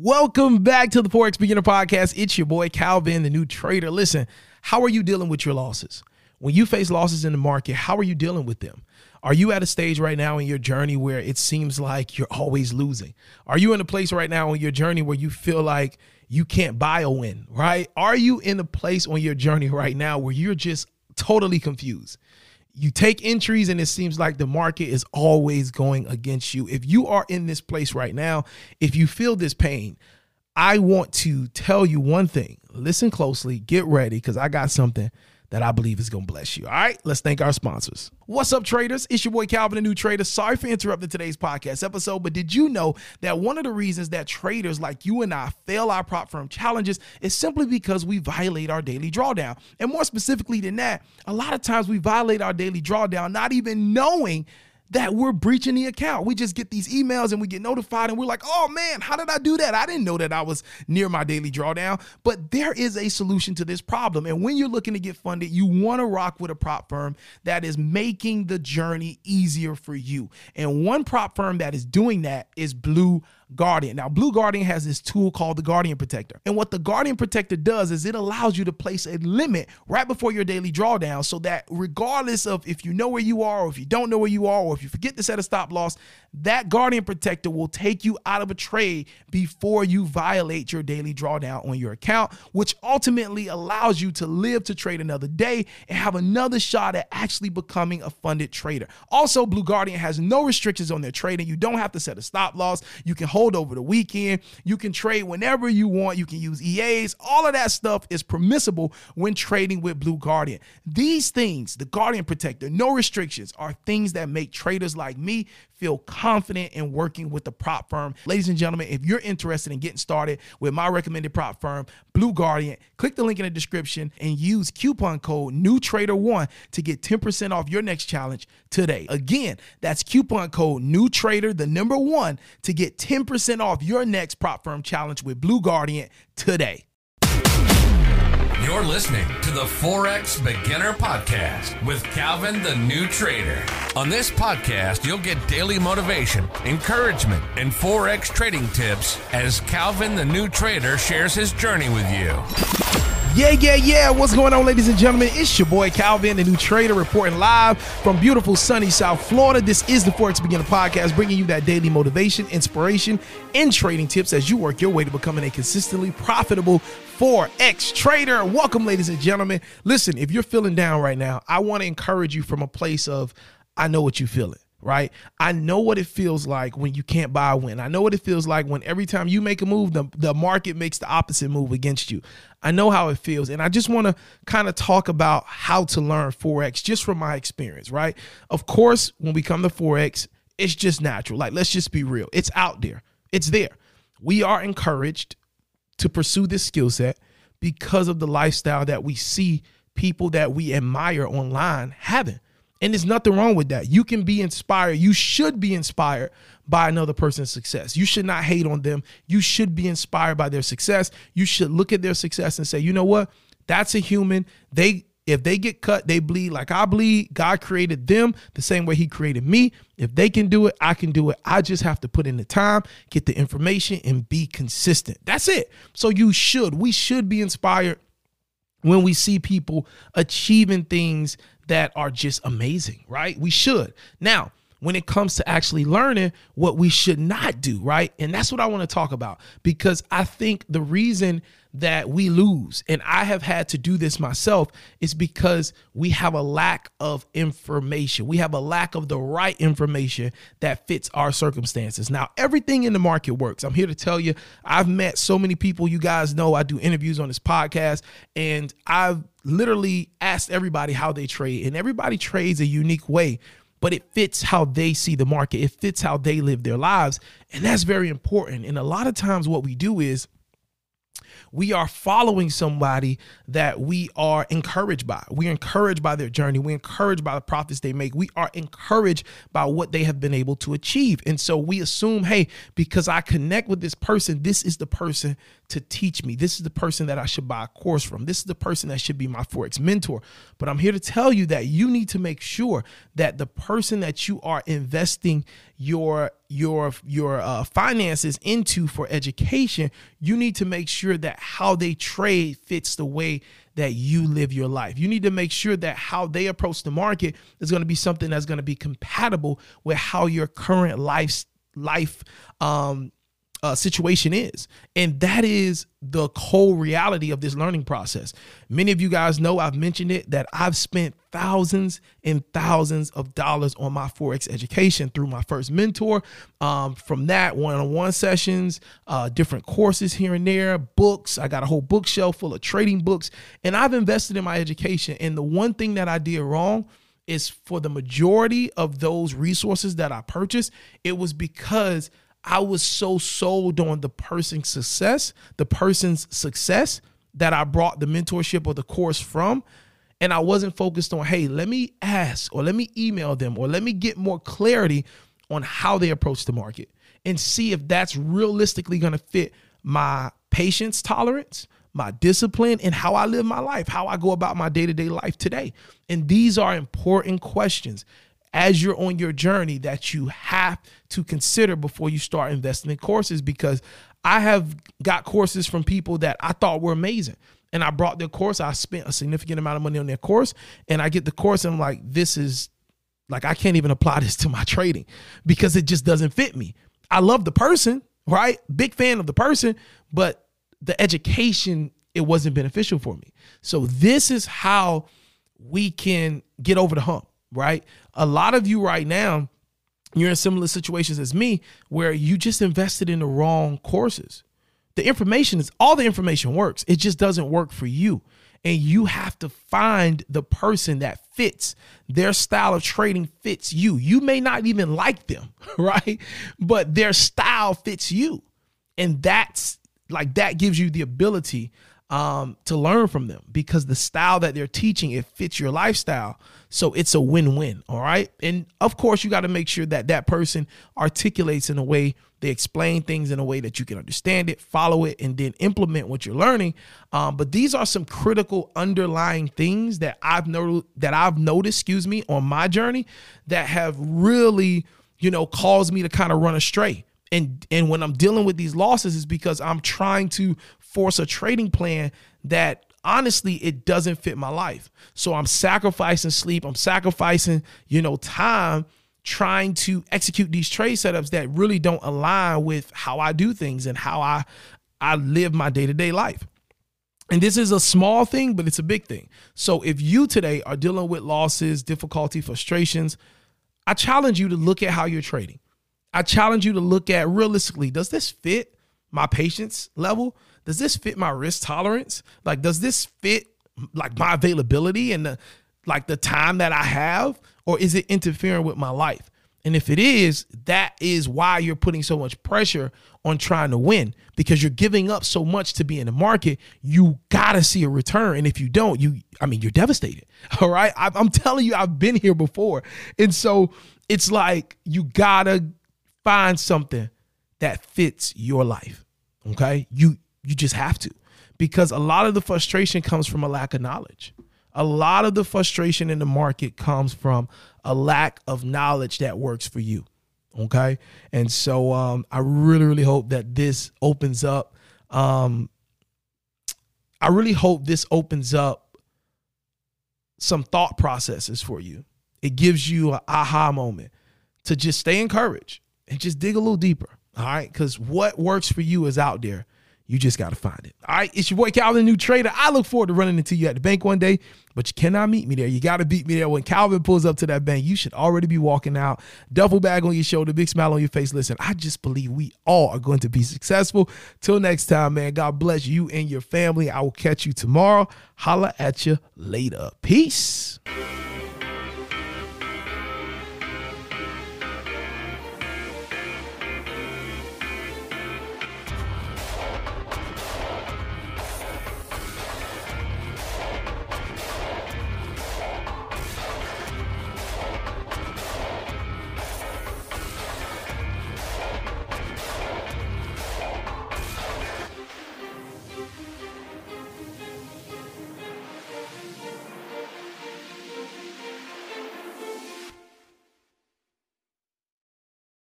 Welcome back to the Forex Beginner Podcast. It's your boy Calvin, the new trader. Listen, how are you dealing with your losses? When you face losses in the market, how are you dealing with them? Are you at a stage right now in your journey where it seems like you're always losing? Are you in a place right now in your journey where you feel like you can't buy a win, right? Are you in a place on your journey right now where you're just totally confused? You take entries and it seems like the market is always going against you. If you are in this place right now, if you feel this pain, I want to tell you one thing. Listen closely, get ready because I got something that I believe is going to bless you. All right, let's thank our sponsors. What's up, traders? It's your boy Calvin, the new trader. Sorry for interrupting today's podcast episode, but did you know that one of the reasons that traders like you and I fail our prop firm challenges is simply because we violate our daily drawdown? And more specifically than that, a lot of times we violate our daily drawdown not even knowing that we're breaching the account. We just get these emails and we get notified and we're like, oh man, how did I do that? I didn't know that I was near my daily drawdown. But there is a solution to this problem. And when you're looking to get funded, you want to rock with a prop firm that is making the journey easier for you. And one prop firm that is doing that is Blue Guardian. Now, Blue Guardian has this tool called the Guardian Protector. And what the Guardian Protector does is it allows you to place a limit right before your daily drawdown so that regardless of if you know where you are or if you don't know where you are or if you forget to set a stop loss, that Guardian Protector will take you out of a trade before you violate your daily drawdown on your account, which ultimately allows you to live to trade another day and have another shot at actually becoming a funded trader. Also, Blue Guardian has no restrictions on their trading. You don't have to set a stop loss. You can hold over the weekend. You can trade whenever you want. You can use EAs. All of that stuff is permissible when trading with Blue Guardian. These things, the Guardian Protector, no restrictions, are things that make traders like me feel confident in working with the prop firm. Ladies and gentlemen, if you're interested in getting started with my recommended prop firm, Blue Guardian, click the link in the description and use coupon code NEWTRADER1 to get 10% off your next challenge today. Again, that's coupon code NEWTRADER, the number one, to get 10% off your next prop firm challenge with Blue Guardian today. You're listening to the Forex Beginner Podcast with Calvin the New Trader. On this podcast, you'll get daily motivation, encouragement, and Forex trading tips as Calvin the New Trader shares his journey with you. Yeah, yeah, yeah. What's going on, ladies and gentlemen? It's your boy Calvin, the new trader, reporting live from beautiful sunny South Florida. This is the Forex Beginner Podcast, bringing you that daily motivation, inspiration, and trading tips as you work your way to becoming a consistently profitable Forex trader. Welcome, ladies and gentlemen. Listen, if you're feeling down right now, I want to encourage you from a place of I know what you're feeling right? I know what it feels like when you can't buy a win. I know what it feels like when every time you make a move, the, the market makes the opposite move against you. I know how it feels. And I just want to kind of talk about how to learn Forex just from my experience, right? Of course, when we come to Forex, it's just natural. Like, let's just be real. It's out there, it's there. We are encouraged to pursue this skill set because of the lifestyle that we see people that we admire online having. And there's nothing wrong with that. You can be inspired. You should be inspired by another person's success. You should not hate on them. You should be inspired by their success. You should look at their success and say, you know what? That's a human. They if they get cut, they bleed like I bleed. God created them the same way He created me. If they can do it, I can do it. I just have to put in the time, get the information, and be consistent. That's it. So you should, we should be inspired when we see people achieving things that are just amazing, right? We should. Now, when it comes to actually learning what we should not do, right? And that's what I want to talk about because I think the reason that we lose, and I have had to do this myself, is because we have a lack of information. We have a lack of the right information that fits our circumstances. Now, everything in the market works. I'm here to tell you, I've met so many people. You guys know I do interviews on this podcast, and I've literally asked everybody how they trade, and everybody trades a unique way but it fits how they see the market. It fits how they live their lives. And that's very important. And a lot of times, what we do is we are following somebody that we are encouraged by. We're encouraged by their journey. We're encouraged by the profits they make. We are encouraged by what they have been able to achieve. And so we assume, hey, because I connect with this person, this is the person to teach me. This is the person that I should buy a course from. This is the person that should be my Forex mentor. But I'm here to tell you that you need to make sure that the person that you are investing your your your uh, finances into for education, you need to make sure that how they trade fits the way that you live your life. You need to make sure that how they approach the market is going to be something that's going to be compatible with how your current life's life um, uh, situation is. And that is the whole reality of this learning process. Many of you guys know I've mentioned it that I've spent thousands and thousands of dollars on my Forex education through my first mentor. Um, from that, one on one sessions, uh, different courses here and there, books. I got a whole bookshelf full of trading books, and I've invested in my education. And the one thing that I did wrong is for the majority of those resources that I purchased, it was because I was so sold on the person's success, the person's success that I brought the mentorship or the course from. And I wasn't focused on, hey, let me ask or let me email them or let me get more clarity on how they approach the market and see if that's realistically going to fit my patience tolerance, my discipline, and how I live my life, how I go about my day to day life today. And these are important questions as you're on your journey that you have to consider before you start investing in courses because I have got courses from people that I thought were amazing. And I brought their course. I spent a significant amount of money on their course. And I get the course and I'm like, this is like, I can't even apply this to my trading because it just doesn't fit me. I love the person, right? Big fan of the person, but the education, it wasn't beneficial for me. So this is how we can get over the hump right? A lot of you right now, you're in similar situations as me where you just invested in the wrong courses. The information is all the information works. It just doesn't work for you. And you have to find the person that fits their style of trading fits you. You may not even like them, right? But their style fits you. And that's like that gives you the ability um, to learn from them because the style that they're teaching it fits your lifestyle. So it's a win-win all right? And of course you got to make sure that that person articulates in a way they explain things in a way that you can understand it follow it and then implement what you're learning. Um, but these are some critical underlying things that i've noticed that i've noticed excuse me on my journey that have really you know caused me to kind of run astray and and when I'm dealing with these losses is because I'm trying to force a trading plan that honestly it doesn't fit my life. So I'm sacrificing sleep, I'm sacrificing, you know, time trying to execute these trade setups that really don't align with how I do things and how I I live my day-to-day life. And this is a small thing, but it's a big thing. So if you today are dealing with losses, difficulty, frustrations, I challenge you to look at how you're trading. I challenge you to look at realistically, does this fit my patience level? Does this fit my risk tolerance? Like, does this fit like my availability and the like the time that I have? Or is it interfering with my life? And if it is, that is why you're putting so much pressure on trying to win because you're giving up so much to be in the market. You gotta see a return, and if you don't, you I mean you're devastated. All right, I'm telling you, I've been here before, and so it's like you gotta find something that fits your life. Okay? You you just have to. Because a lot of the frustration comes from a lack of knowledge. A lot of the frustration in the market comes from a lack of knowledge that works for you. Okay? And so um, I really really hope that this opens up um, I really hope this opens up some thought processes for you. It gives you an aha moment to just stay encouraged and just dig a little deeper. All right. Because what works for you is out there. You just got to find it. All right. It's your boy Calvin, new trader. I look forward to running into you at the bank one day, but you cannot meet me there. You got to beat me there. When Calvin pulls up to that bank, you should already be walking out, duffel bag on your shoulder, big smile on your face. Listen, I just believe we all are going to be successful. Till next time, man. God bless you and your family. I will catch you tomorrow. Holla at you later. Peace.